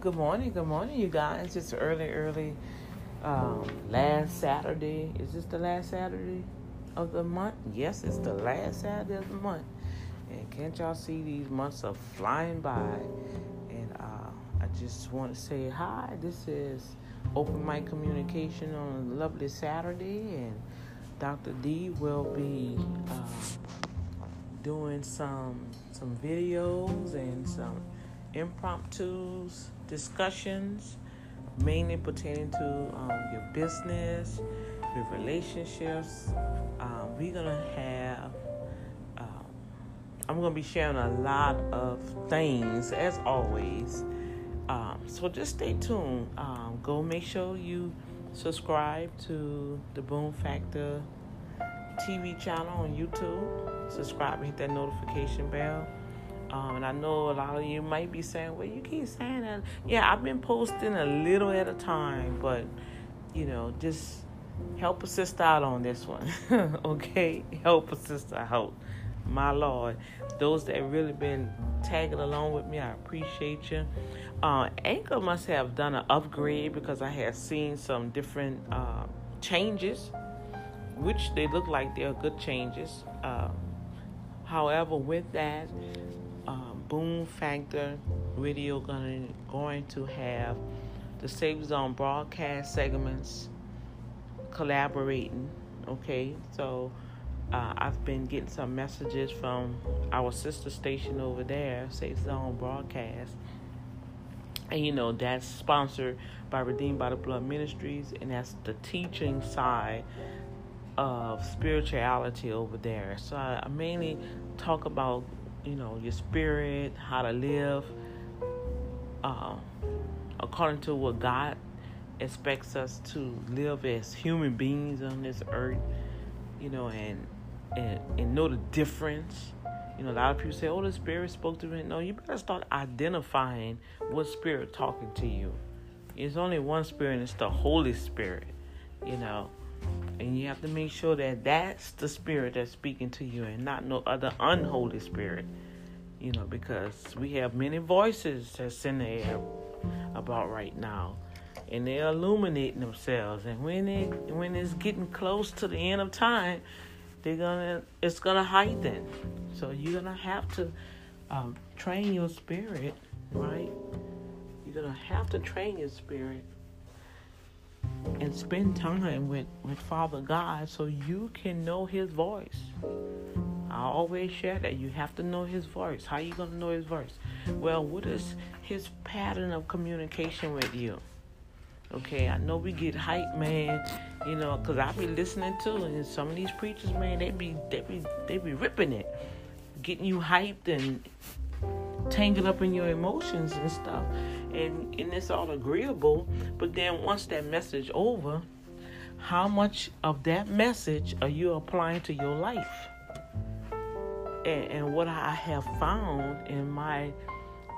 good morning, good morning, you guys. It's early, early. Um, last Saturday. Is this the last Saturday of the month? Yes, it's the last Saturday of the month. And can't y'all see these months are flying by? And uh, I just want to say hi. This is Open Mic Communication on a lovely Saturday, and Dr. D will be uh, doing some some videos and some impromptus discussions, mainly pertaining to um, your business, your relationships. Um, we're gonna have. Um, I'm gonna be sharing a lot of things as always. Um, so just stay tuned. Um, go make sure you subscribe to the Boom Factor TV channel on YouTube. Subscribe and hit that notification bell. Um, and I know a lot of you might be saying, well, you keep saying that. Yeah, I've been posting a little at a time, but, you know, just help a sister out on this one. okay? Help a sister out. My Lord. Those that really been tagging along with me, I appreciate you. Uh, Anchor must have done an upgrade because I have seen some different uh, changes, which they look like they're good changes. Uh, however, with that, Boom Factor Radio gonna going to have the Safe Zone broadcast segments collaborating. Okay, so uh, I've been getting some messages from our sister station over there, Safe Zone Broadcast, and you know that's sponsored by Redeemed by the Blood Ministries, and that's the teaching side of spirituality over there. So I mainly talk about you know, your spirit, how to live uh, according to what God expects us to live as human beings on this earth, you know, and and, and know the difference. You know, a lot of people say, "Oh, the Spirit spoke to me." No, you better start identifying what Spirit talking to you. It's only one Spirit, and it's the Holy Spirit. You know, and you have to make sure that that's the spirit that's speaking to you and not no other unholy spirit. You know, because we have many voices that's in the air about right now. And they're illuminating themselves. And when it when it's getting close to the end of time, they're gonna it's gonna heighten. So you're gonna have to um, train your spirit, right? You're gonna have to train your spirit and spend time with, with Father God so you can know his voice. I always share that you have to know his voice. How you gonna know his voice? Well, what is his pattern of communication with you? Okay, I know we get hype, man. You know, cause I be listening to, and some of these preachers, man, they be they be they be ripping it, getting you hyped and tangled up in your emotions and stuff and and it's all agreeable but then once that message over how much of that message are you applying to your life? And, and what i have found in my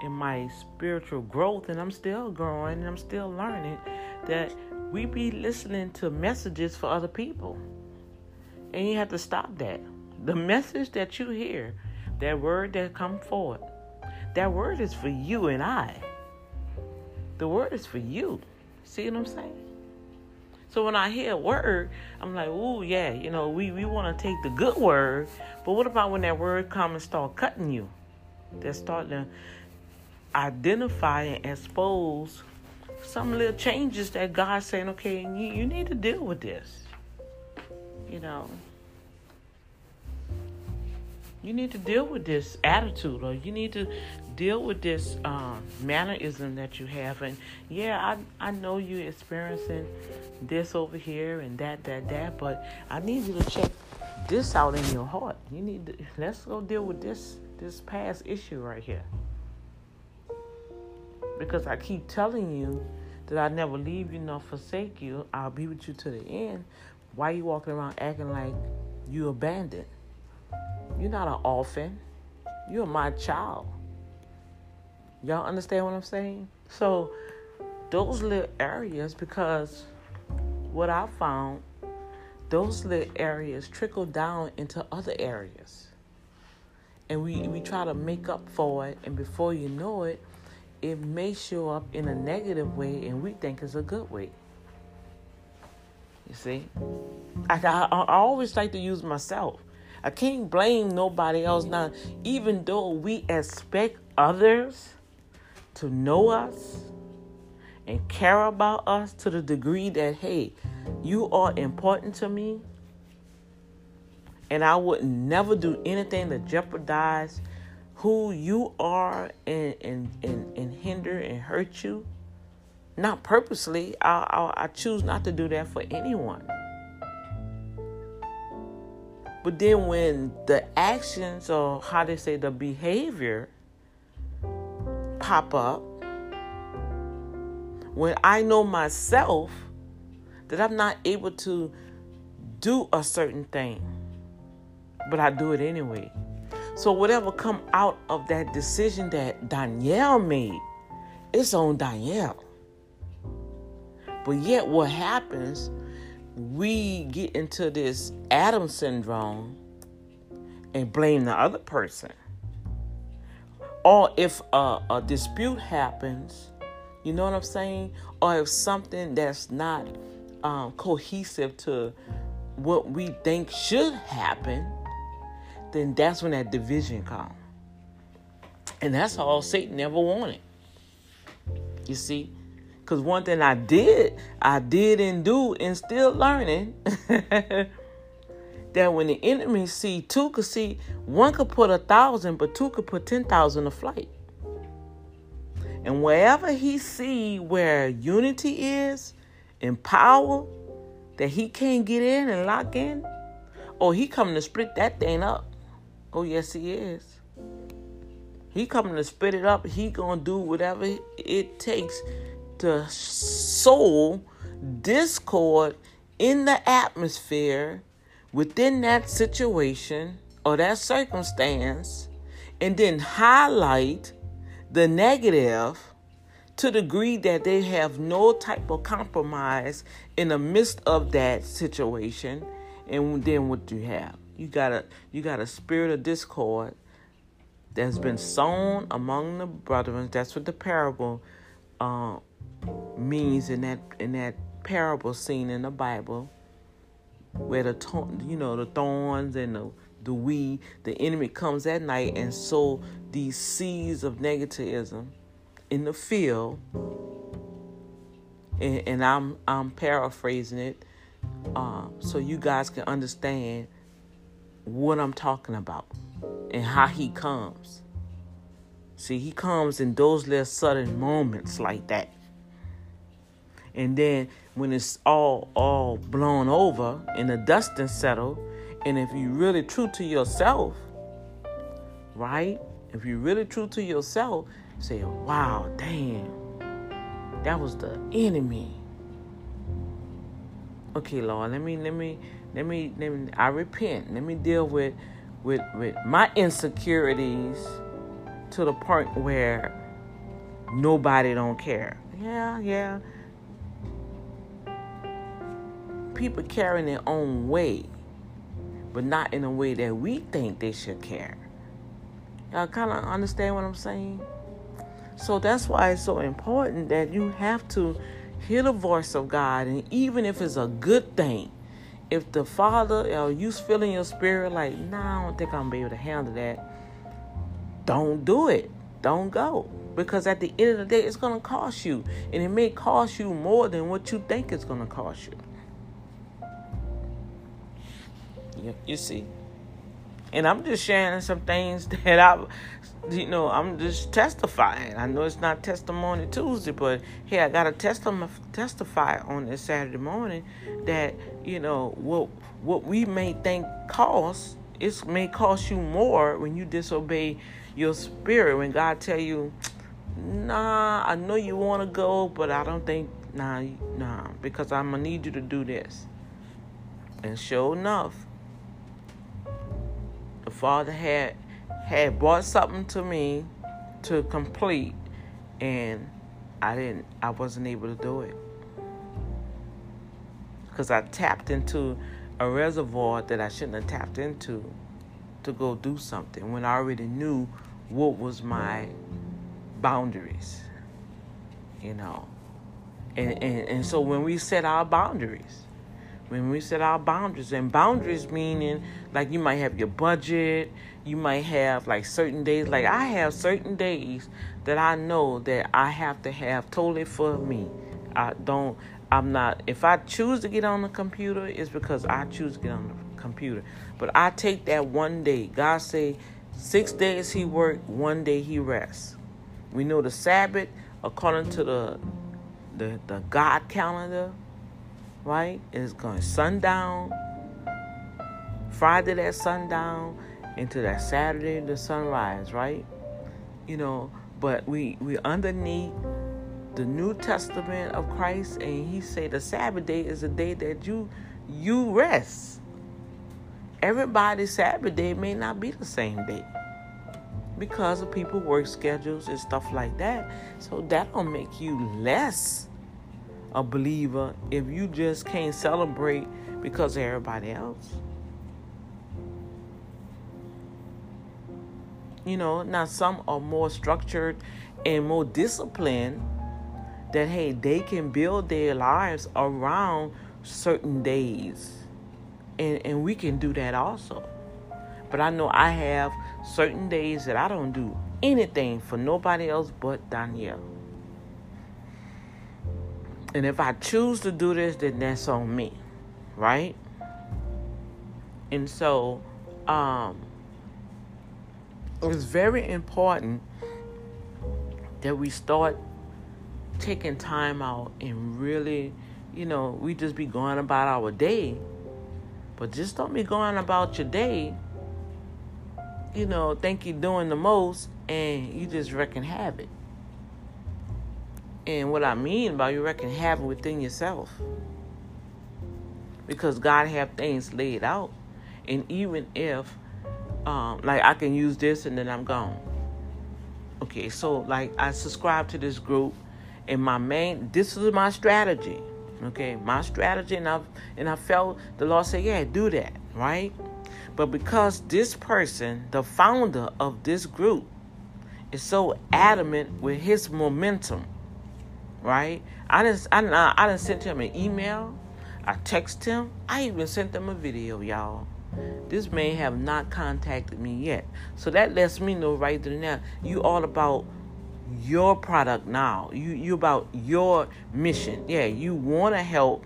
in my spiritual growth and i'm still growing and i'm still learning that we be listening to messages for other people. And you have to stop that. The message that you hear that word that come forward that word is for you and i the word is for you. See what I'm saying? So when I hear a word, I'm like, ooh, yeah, you know, we, we want to take the good word, but what about when that word comes and start cutting you? They're starting to identify and expose some little changes that God's saying, okay, you, you need to deal with this. You know, you need to deal with this attitude or you need to deal with this um, mannerism that you have. And yeah, I I know you're experiencing this over here and that that that, but I need you to check this out in your heart. You need to let's go deal with this this past issue right here. Because I keep telling you that I never leave you nor forsake you. I'll be with you to the end. Why you walking around acting like you abandoned? You're not an orphan. You're my child. Y'all understand what I'm saying? So those little areas, because what I found, those little areas trickle down into other areas. And we, we try to make up for it, and before you know it, it may show up in a negative way and we think it's a good way. You see? I, I, I always like to use myself. I can't blame nobody else now, even though we expect others to know us and care about us to the degree that, hey, you are important to me. And I would never do anything to jeopardize who you are and, and, and, and hinder and hurt you. Not purposely. I, I, I choose not to do that for anyone. But then when the actions or how they say the behavior pop up, when I know myself that I'm not able to do a certain thing, but I do it anyway. So whatever come out of that decision that Danielle made, it's on Danielle. But yet what happens, we get into this Adam syndrome and blame the other person. Or if a, a dispute happens, you know what I'm saying? Or if something that's not um, cohesive to what we think should happen, then that's when that division comes. And that's all Satan ever wanted. You see? Because one thing I did, I did and do, and still learning, that when the enemy see two could see, one could put a thousand, but two could put 10,000 a flight. And wherever he see where unity is and power, that he can't get in and lock in, oh, he coming to split that thing up. Oh, yes, he is. He coming to split it up. He gonna do whatever it takes to sow discord in the atmosphere within that situation or that circumstance, and then highlight the negative to the degree that they have no type of compromise in the midst of that situation and then what do you have. You got a you got a spirit of discord that's been sown among the brethren. That's what the parable uh, means in that in that parable scene in the bible where the you know the thorns and the the we the enemy comes at night and sow these seeds of negativism in the field. And, and i'm i'm paraphrasing it uh, so you guys can understand what i'm talking about and how he comes. See he comes in those little sudden moments like that and then when it's all all blown over and the dust is settled and if you're really true to yourself, right? If you're really true to yourself, say, wow, damn, that was the enemy. Okay, Lord, let me let me let me let me I repent. Let me deal with with with my insecurities to the point where nobody don't care. Yeah, yeah. People carrying their own way but not in a way that we think they should care. Y'all kind of understand what I'm saying? So that's why it's so important that you have to hear the voice of God, and even if it's a good thing, if the Father or you feel in your spirit like, nah, I don't think I'm gonna be able to handle that, don't do it. Don't go. Because at the end of the day, it's gonna cost you. And it may cost you more than what you think it's gonna cost you. You, you see? And I'm just sharing some things that I, you know, I'm just testifying. I know it's not Testimony Tuesday, but hey, I got to testify testify on this Saturday morning that you know what what we may think costs it may cost you more when you disobey your spirit. When God tell you, Nah, I know you want to go, but I don't think nah nah because I'm gonna need you to do this. And sure enough, Father had had brought something to me to complete and I didn't I wasn't able to do it. Cuz I tapped into a reservoir that I shouldn't have tapped into to go do something when I already knew what was my boundaries. you know. And, and, and so when we set our boundaries, when we set our boundaries, and boundaries meaning like you might have your budget, you might have like certain days, like I have certain days that I know that I have to have totally for me. I don't, I'm not, if I choose to get on the computer, it's because I choose to get on the computer. But I take that one day. God say, six days he worked, one day he rests. We know the Sabbath, according to the the, the God calendar, right? It's going sundown, Friday that sundown, into that Saturday the sunrise, right? You know, but we we underneath the New Testament of Christ, and He say the Sabbath day is a day that you you rest. Everybody's Sabbath day may not be the same day because of people work schedules and stuff like that. So that don't make you less a believer if you just can't celebrate because of everybody else. You know, now some are more structured and more disciplined that hey, they can build their lives around certain days and, and we can do that also. But I know I have certain days that I don't do anything for nobody else but Danielle. And if I choose to do this, then that's on me, right? And so, um, it's very important that we start taking time out and really, you know, we just be going about our day but just don't be going about your day, you know, think you're doing the most and you just wrecking habit. And what I mean by you wrecking habit within yourself. Because God have things laid out. And even if um, like I can use this and then I'm gone. Okay, so like I subscribe to this group and my main this is my strategy. Okay, my strategy, and I and I felt the Lord say, "Yeah, do that." Right, but because this person, the founder of this group, is so adamant with his momentum, right? I didn't, I didn't, I didn't send him an email. I text him. I even sent him a video, y'all. This man have not contacted me yet. So that lets me know right there now you all about your product now. You you about your mission. Yeah, you want to help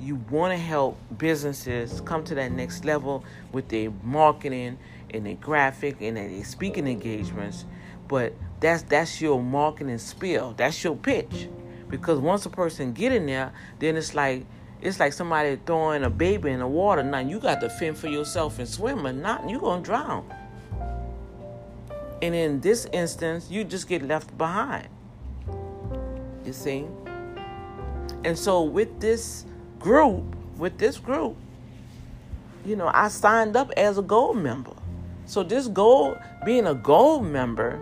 you want to help businesses come to that next level with their marketing and their graphic and their speaking engagements, but that's that's your marketing spiel. That's your pitch. Because once a person get in there, then it's like it's like somebody throwing a baby in the water. Now you got to fend for yourself and swim, or not you're gonna drown. And in this instance, you just get left behind. You see? And so with this group, with this group, you know, I signed up as a gold member. So this gold, being a gold member,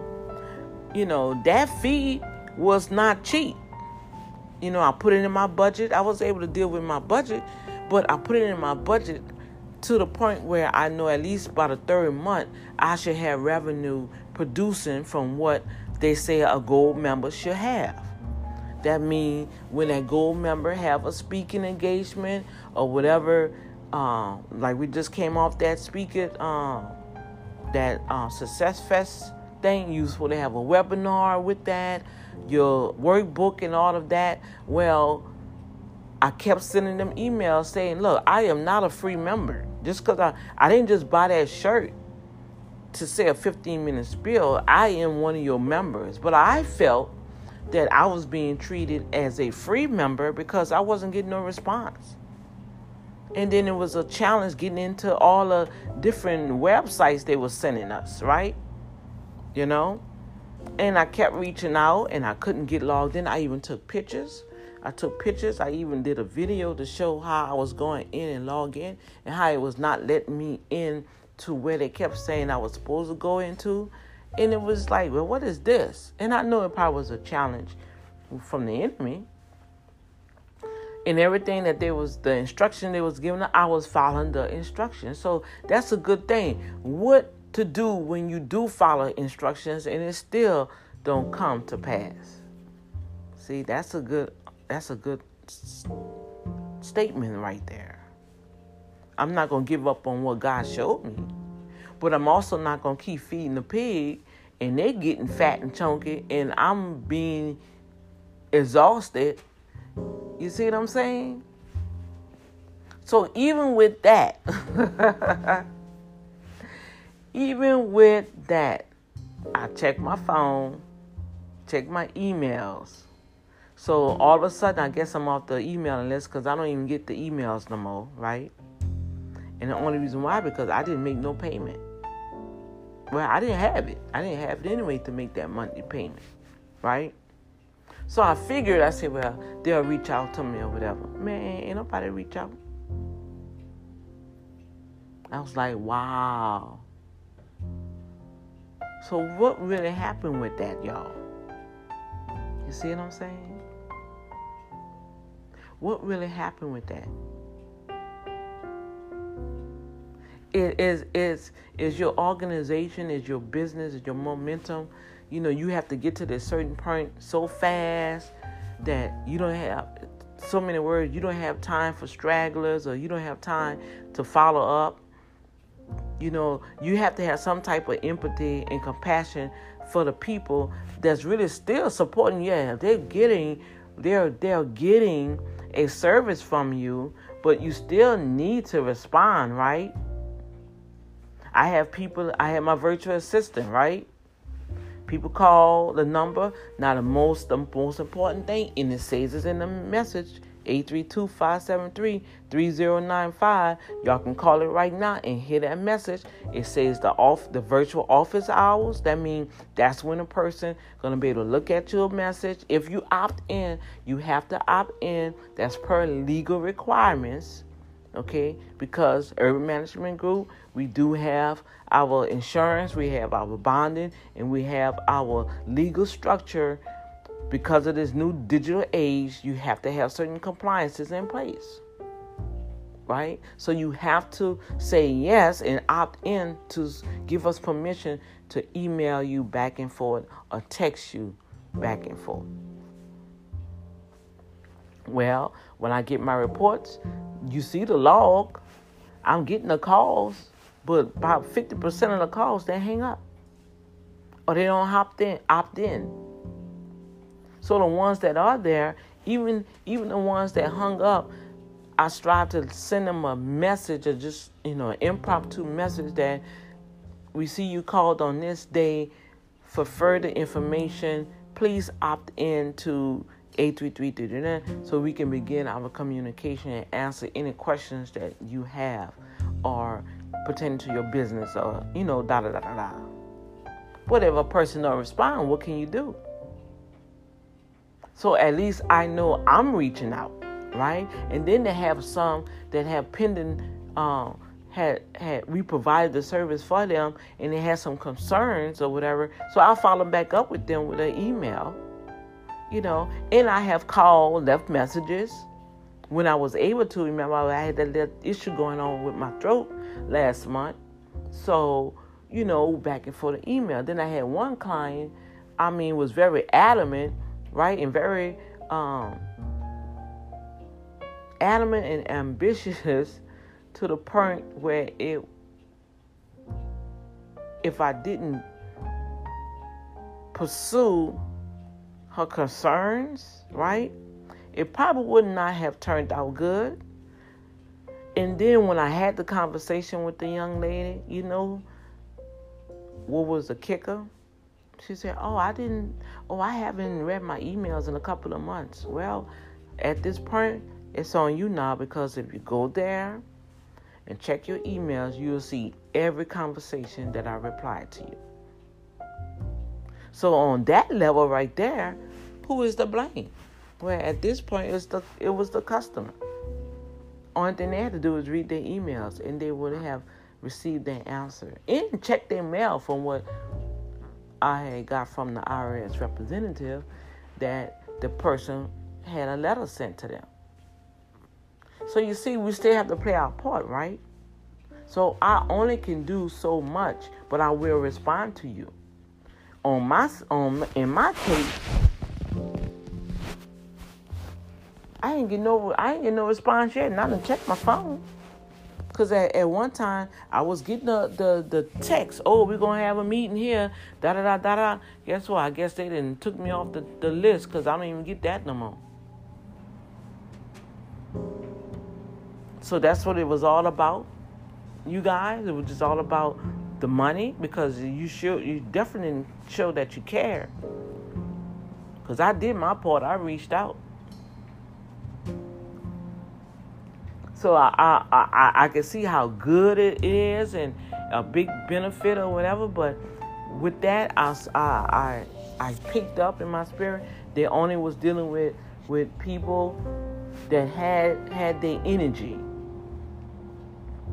you know, that fee was not cheap. You know, I put it in my budget. I was able to deal with my budget, but I put it in my budget to the point where I know at least by the third month I should have revenue producing from what they say a gold member should have. That means when a gold member have a speaking engagement or whatever, um, like we just came off that speaker, um, that uh, Success Fest thing, useful to have a webinar with that, your workbook and all of that. Well, I kept sending them emails saying, look, I am not a free member. Just because I, I didn't just buy that shirt to say a 15 minute spiel, I am one of your members. But I felt that I was being treated as a free member because I wasn't getting no response. And then it was a challenge getting into all the different websites they were sending us, right? You know? And I kept reaching out and I couldn't get logged in. I even took pictures. I took pictures. I even did a video to show how I was going in and log in and how it was not letting me in to where they kept saying I was supposed to go into. And it was like, well, what is this? And I know it probably was a challenge from the enemy. And everything that there was, the instruction they was giving, I was following the instruction. So that's a good thing. What to do when you do follow instructions and it still don't come to pass? See, that's a good that's a good s- statement right there. I'm not going to give up on what God showed me. But I'm also not going to keep feeding the pig and they getting fat and chunky and I'm being exhausted. You see what I'm saying? So even with that, even with that, I check my phone, check my emails. So all of a sudden, I guess I'm off the emailing list because I don't even get the emails no more, right? And the only reason why because I didn't make no payment. Well, I didn't have it. I didn't have it anyway to make that monthly payment, right? So I figured, I said, well, they'll reach out to me or whatever. Man, ain't nobody reach out. I was like, wow. So what really happened with that, y'all? You see what I'm saying? What really happened with that? It is is is your organization, is your business, is your momentum. You know, you have to get to this certain point so fast that you don't have so many words, you don't have time for stragglers or you don't have time to follow up. You know, you have to have some type of empathy and compassion for the people that's really still supporting you. Yeah, they're getting they're they're getting a service from you, but you still need to respond, right? I have people I have my virtual assistant, right? People call the number. Now the most the most important thing, and it says it's in the message, 832-573-3095. Y'all can call it right now and hear that message. It says the off the virtual office hours. That means that's when a person gonna be able to look at your message. If you opt in, you have to opt in. That's per legal requirements. Okay, because Urban Management Group, we do have our insurance, we have our bonding, and we have our legal structure because of this new digital age, you have to have certain compliances in place. Right? So you have to say yes and opt in to give us permission to email you back and forth or text you back and forth. Well, when I get my reports, you see the log. I'm getting the calls, but about 50% of the calls they hang up. Or they don't opt in, opt in. So the ones that are there, even even the ones that hung up, I strive to send them a message or just, you know, an impromptu message that we see you called on this day for further information. Please opt in to 833 so we can begin our communication and answer any questions that you have or pertaining to your business or, you know, da da da da da. Whatever person don't respond, what can you do? So at least I know I'm reaching out, right? And then they have some that have pending, um, had had we provided the service for them, and they had some concerns or whatever. So I'll follow back up with them with an email, you know. And I have called, left messages when I was able to. Remember, I had that little issue going on with my throat last month, so you know, back and forth the email. Then I had one client, I mean, was very adamant right? And very um, adamant and ambitious to the point where it, if I didn't pursue her concerns, right, it probably would not have turned out good. And then when I had the conversation with the young lady, you know, what was the kicker? She said, Oh, I didn't, oh, I haven't read my emails in a couple of months. Well, at this point, it's on you now because if you go there and check your emails, you'll see every conversation that I replied to you. So on that level right there, who is to blame? Well, at this point, it's the it was the customer. Only thing they had to do was read their emails, and they would have received their answer and check their mail from what I got from the IRS representative that the person had a letter sent to them. So you see, we still have to play our part, right? So I only can do so much, but I will respond to you. On my on in my case, I ain't get no I ain't get no response yet, and I didn't check my phone. Cause at, at one time I was getting the, the, the text, oh, we're gonna have a meeting here, da da da da da. Guess what? I guess they didn't took me off the, the list because I don't even get that no more. So that's what it was all about, you guys. It was just all about the money because you should you definitely show that you care. Cause I did my part. I reached out. So I, I I I can see how good it is and a big benefit or whatever. But with that, I I I, picked up in my spirit. They only was dealing with with people that had had their energy,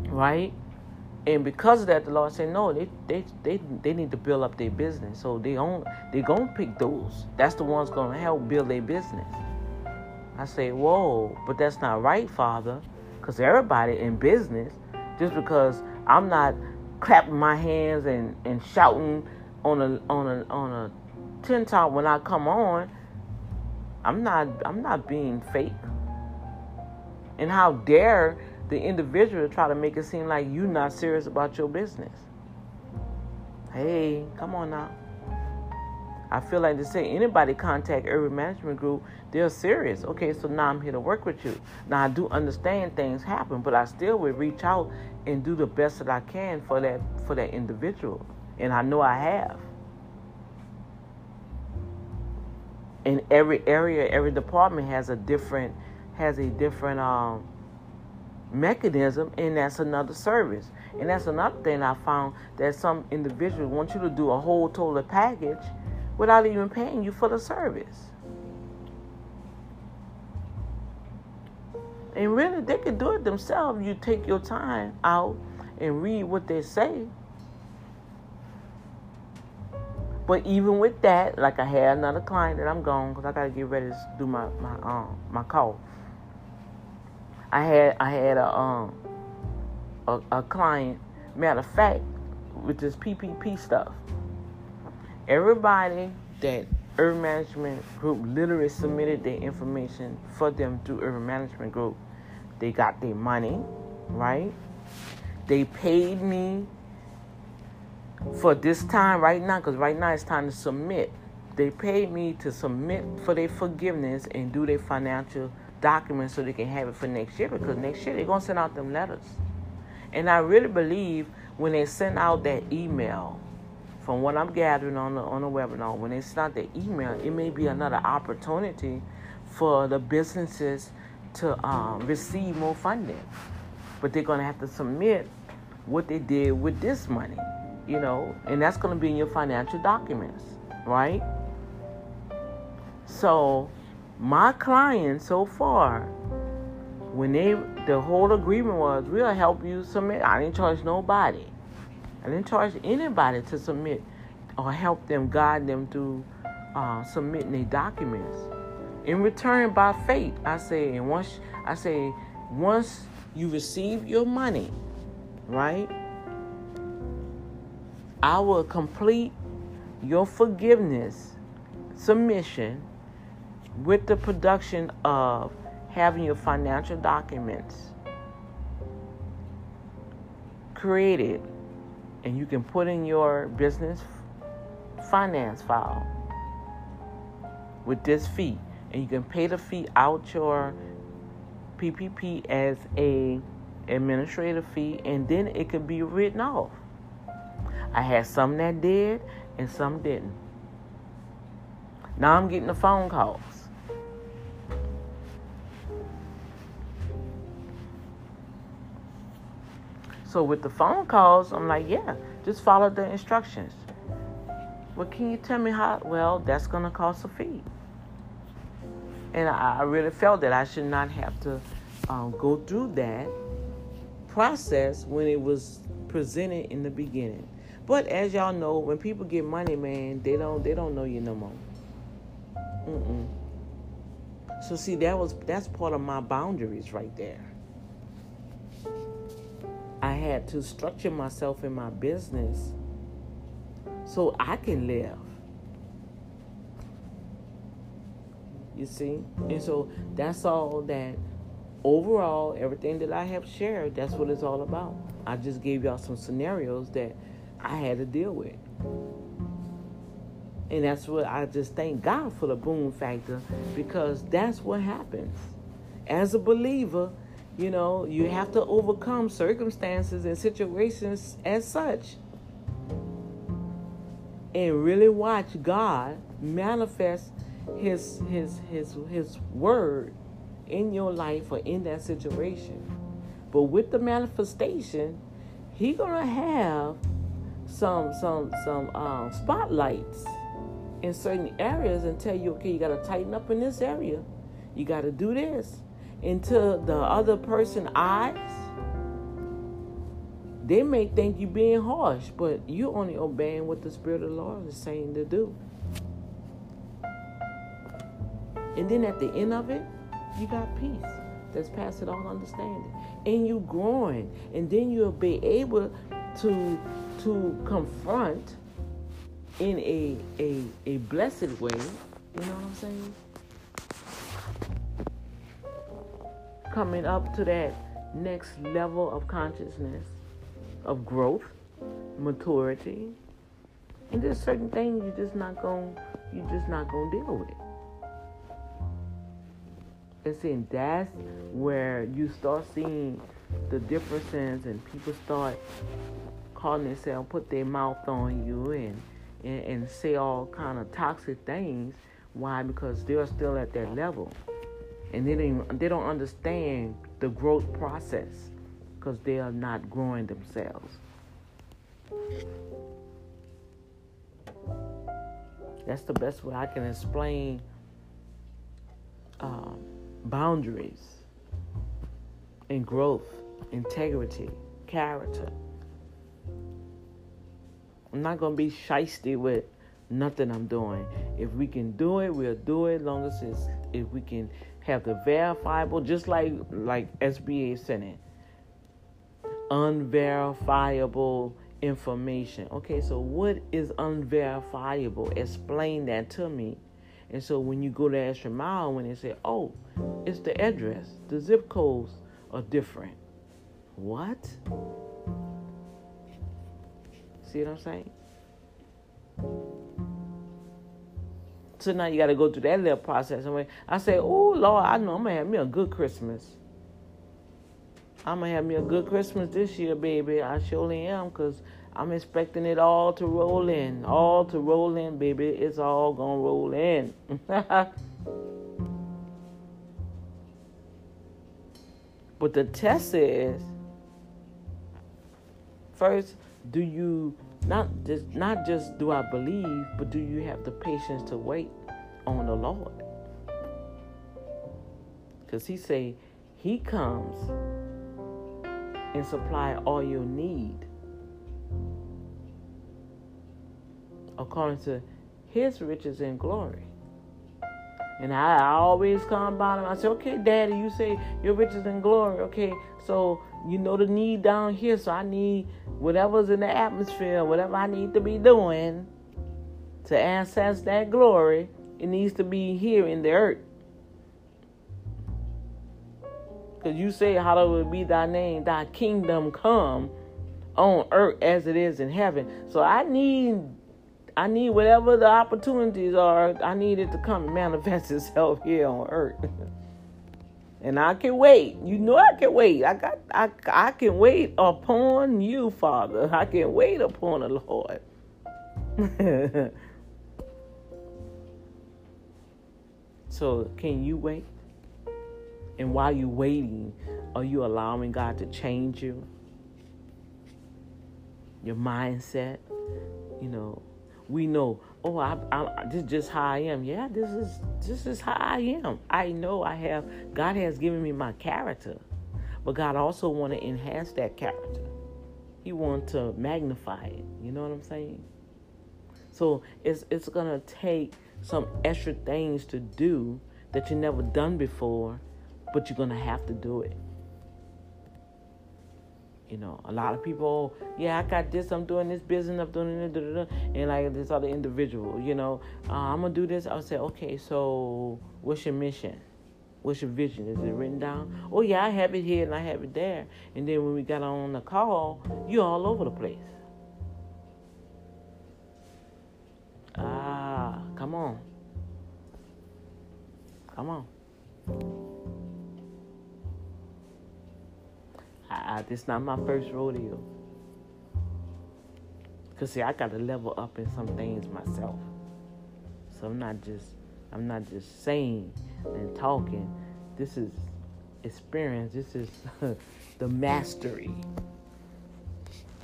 right? And because of that, the Lord said, no, they they they, they need to build up their business. So they own they gonna pick those. That's the ones gonna help build their business. I say, whoa, but that's not right, Father. Because everybody in business, just because I'm not clapping my hands and, and shouting on a on a on a tin top when I come on, I'm not I'm not being fake. And how dare the individual try to make it seem like you're not serious about your business? Hey, come on now. I feel like to say anybody contact Urban Management Group, they're serious. Okay, so now I'm here to work with you. Now I do understand things happen, but I still will reach out and do the best that I can for that for that individual. And I know I have. In every area, every department has a different has a different um, mechanism, and that's another service. And that's another thing I found that some individuals want you to do a whole total package without even paying you for the service. And really, they could do it themselves. You take your time out and read what they say. But even with that, like I had another client that I'm gone because I gotta get ready to do my my um my call. I had I had a um a, a client. Matter of fact, with this PPP stuff, everybody that Urban Management Group literally submitted their information for them through Urban Management Group. They got their money, right? They paid me for this time right now, because right now it's time to submit. They paid me to submit for their forgiveness and do their financial documents so they can have it for next year because next year they're going to send out them letters. And I really believe when they send out that email, from what I'm gathering on the on the webinar, when they start the email, it may be another opportunity for the businesses to um, receive more funding. But they're gonna have to submit what they did with this money, you know, and that's gonna be in your financial documents, right? So my clients so far, when they the whole agreement was we'll help you submit. I didn't charge nobody. I didn't charge anybody to submit or help them guide them through uh, submitting their documents. In return, by faith, I say, and once I say, once you receive your money, right? I will complete your forgiveness submission with the production of having your financial documents created and you can put in your business finance file with this fee and you can pay the fee out your PPP as a administrative fee and then it could be written off. I had some that did and some didn't. Now I'm getting the phone calls. So with the phone calls, I'm like, yeah, just follow the instructions. Well, can you tell me how? Well, that's to cost a fee. And I, I, really felt that I should not have to um, go through that process when it was presented in the beginning. But as y'all know, when people get money, man, they don't they don't know you no more. Mm-mm. So see, that was that's part of my boundaries right there. Had to structure myself in my business so I can live. You see? And so that's all that overall, everything that I have shared, that's what it's all about. I just gave y'all some scenarios that I had to deal with. And that's what I just thank God for the boom factor because that's what happens. As a believer, you know, you have to overcome circumstances and situations as such. And really watch God manifest his his his his word in your life or in that situation. But with the manifestation, he gonna have some some some um, spotlights in certain areas and tell you, okay, you got to tighten up in this area. You got to do this. Into the other person' eyes, they may think you're being harsh, but you're only obeying what the Spirit of the Lord is saying to do. And then at the end of it, you got peace that's past it all understanding. And you growing. And then you'll be able to to confront in a a a blessed way. You know what I'm saying? Coming up to that next level of consciousness, of growth, maturity, and there's certain things you're just not going you're just not gonna deal with. And saying that's where you start seeing the differences and people start calling themselves, put their mouth on you and and, and say all kind of toxic things. Why? Because they're still at that level, and they don't they don't understand the growth process because they are not growing themselves. That's the best way I can explain um, boundaries and growth, integrity, character. I'm not gonna be shisty with nothing I'm doing. If we can do it, we'll do it. Long as if we can have the verifiable, just like like SBA saying, unverifiable information. Okay, so what is unverifiable? Explain that to me. And so when you go to extra mile, when they say, "Oh, it's the address, the zip codes are different," what? See what I'm saying? So now you got to go through that little process. And I say, oh, Lord, I know I'm going to have me a good Christmas. I'm going to have me a good Christmas this year, baby. I surely am because I'm expecting it all to roll in. All to roll in, baby. It's all going to roll in. but the test is first, do you not just not just do I believe, but do you have the patience to wait on the Lord? Because he say he comes and supply all your need according to his riches and glory. And I, I always come by him. I say, okay, Daddy, you say your riches and glory. Okay, so you know the need down here. So I need whatever's in the atmosphere, whatever I need to be doing to access that glory. It needs to be here in the earth. Because you say, Hallowed be thy name, thy kingdom come on earth as it is in heaven. So I need I need whatever the opportunities are, I need it to come manifest itself here on earth. and I can wait. You know I can wait. I got I I can wait upon you, Father. I can wait upon the Lord. so can you wait? And while you're waiting, are you allowing God to change you? Your mindset, you know, we know, oh, I, I, this is just how I am. Yeah, this is this is how I am. I know I have God has given me my character, but God also want to enhance that character. He want to magnify it. You know what I'm saying? So it's it's gonna take some extra things to do that you never done before, but you're gonna have to do it. You know, a lot of people, yeah, I got this, I'm doing this business, I'm doing it, and like this other individual, you know, uh, I'm gonna do this. I'll say, okay, so what's your mission? What's your vision? Is it written down? Oh yeah, I have it here and I have it there. And then when we got on the call, you're all over the place. Ah, come on. Come on. I, this not my first rodeo. Cause see, I got to level up in some things myself. So I'm not just, I'm not just saying and talking. This is experience. This is the mastery.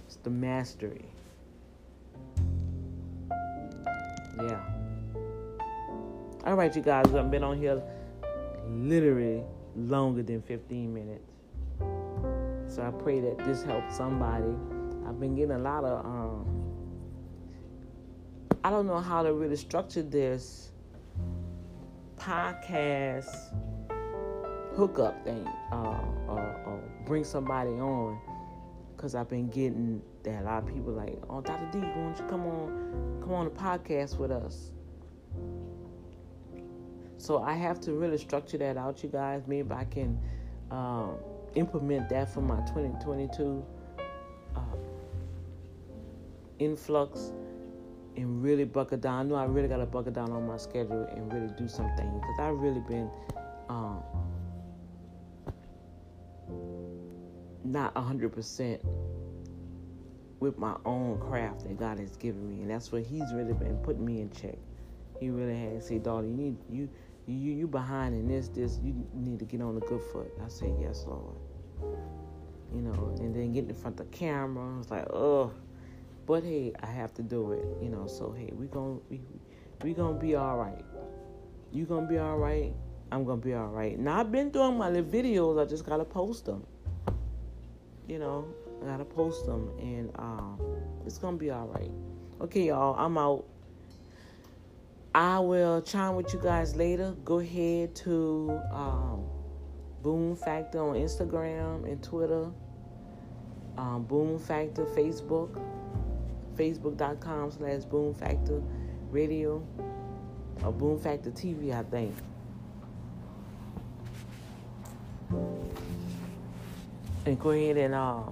It's the mastery. Yeah. All right, you guys. I've been on here literally longer than 15 minutes. So I pray that this helps somebody. I've been getting a lot of um I don't know how to really structure this podcast hookup thing uh, or, or bring somebody on because I've been getting that a lot of people like, oh, Dr. D, why don't you come on, come on the podcast with us? So I have to really structure that out, you guys. Maybe I can um, implement that for my 2022 uh, influx and really buckle down. I know I really got to buckle down on my schedule and really do some things because I've really been um, not 100% with my own craft that God has given me. And that's what He's really been putting me in check. He really has say, daughter, you need you you you behind in this this you need to get on the good foot. I say yes, Lord. You know, and then getting in front of the camera, it's like, oh, but hey, I have to do it. You know, so hey, we gonna we we gonna be all right. You gonna be all right. I'm gonna be all right. Now I've been doing my little videos. I just gotta post them. You know, I gotta post them, and um, it's gonna be all right. Okay, y'all, I'm out. I will chime with you guys later. Go ahead to um, Boom Factor on Instagram and Twitter. Um, Boom Factor Facebook. Facebook.com slash Boom Factor Radio. Or Boom Factor TV, I think. And go ahead and uh,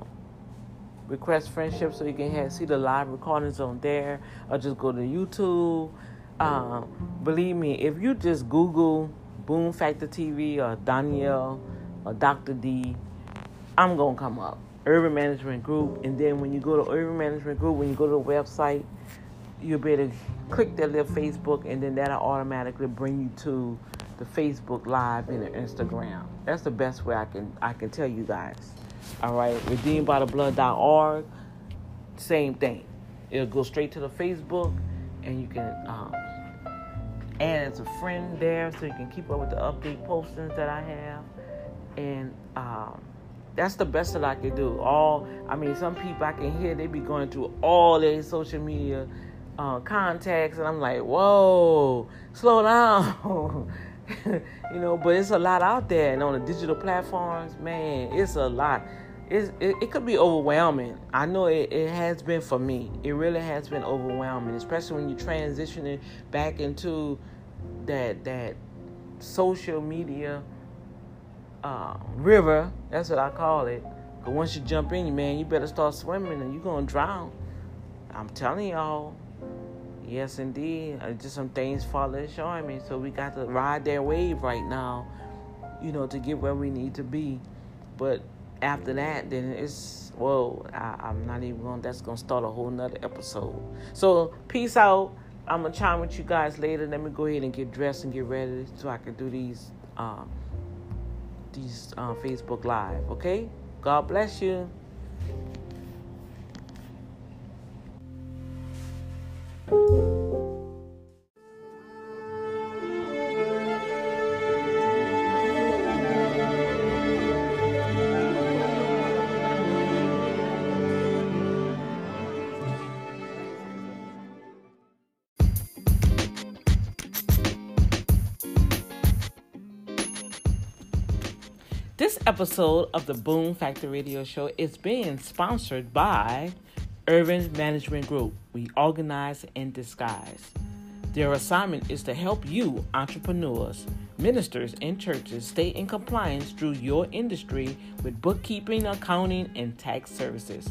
request friendship so you can have, see the live recordings on there. Or just go to YouTube um, believe me, if you just Google Boom Factor TV or Danielle or Dr. D, I'm gonna come up. Urban Management Group, and then when you go to Urban Management Group, when you go to the website, you'll be able to click that little Facebook, and then that'll automatically bring you to the Facebook Live and the Instagram. That's the best way I can I can tell you guys. All right, redeemedbytheblood.org, same thing. It'll go straight to the Facebook, and you can um, and it's a friend there so you can keep up with the update postings that I have. And um, that's the best that I can do. All I mean, some people I can hear they be going through all their social media uh, contacts, and I'm like, whoa, slow down. you know, but it's a lot out there, and on the digital platforms, man, it's a lot. It, it could be overwhelming. I know it, it has been for me. It really has been overwhelming, especially when you're transitioning back into that that social media uh, river. That's what I call it. Cause once you jump in, man, you better start swimming, and you're gonna drown. I'm telling y'all. Yes, indeed. Just some things falling showing me, so we got to ride that wave right now. You know, to get where we need to be. But after that, then it's well. I, am not even going. That's gonna start a whole nother episode. So peace out. I'm gonna chime with you guys later. Let me go ahead and get dressed and get ready so I can do these uh, these uh, Facebook Live. Okay. God bless you. you episode of the Boom Factor Radio Show is being sponsored by Urban Management Group. We organize in disguise. Their assignment is to help you, entrepreneurs, ministers, and churches stay in compliance through your industry with bookkeeping, accounting, and tax services.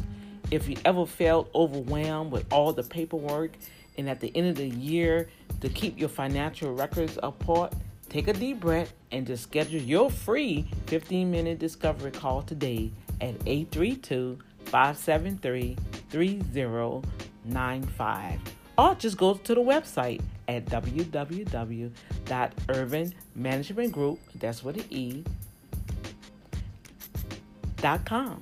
If you ever felt overwhelmed with all the paperwork and at the end of the year to keep your financial records apart, Take a deep breath and just schedule your free 15 minute discovery call today at 832 573 3095. Or just go to the website at www.urbanmanagementgroup, that's with an E, dot com.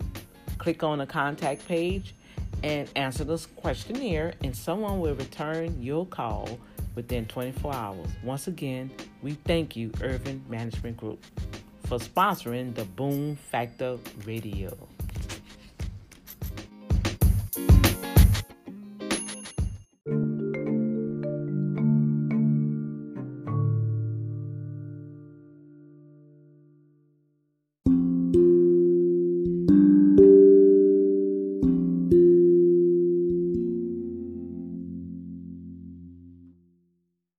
Click on the contact page and answer this questionnaire, and someone will return your call within 24 hours. Once again, we thank you, Urban Management Group, for sponsoring the Boom Factor Radio.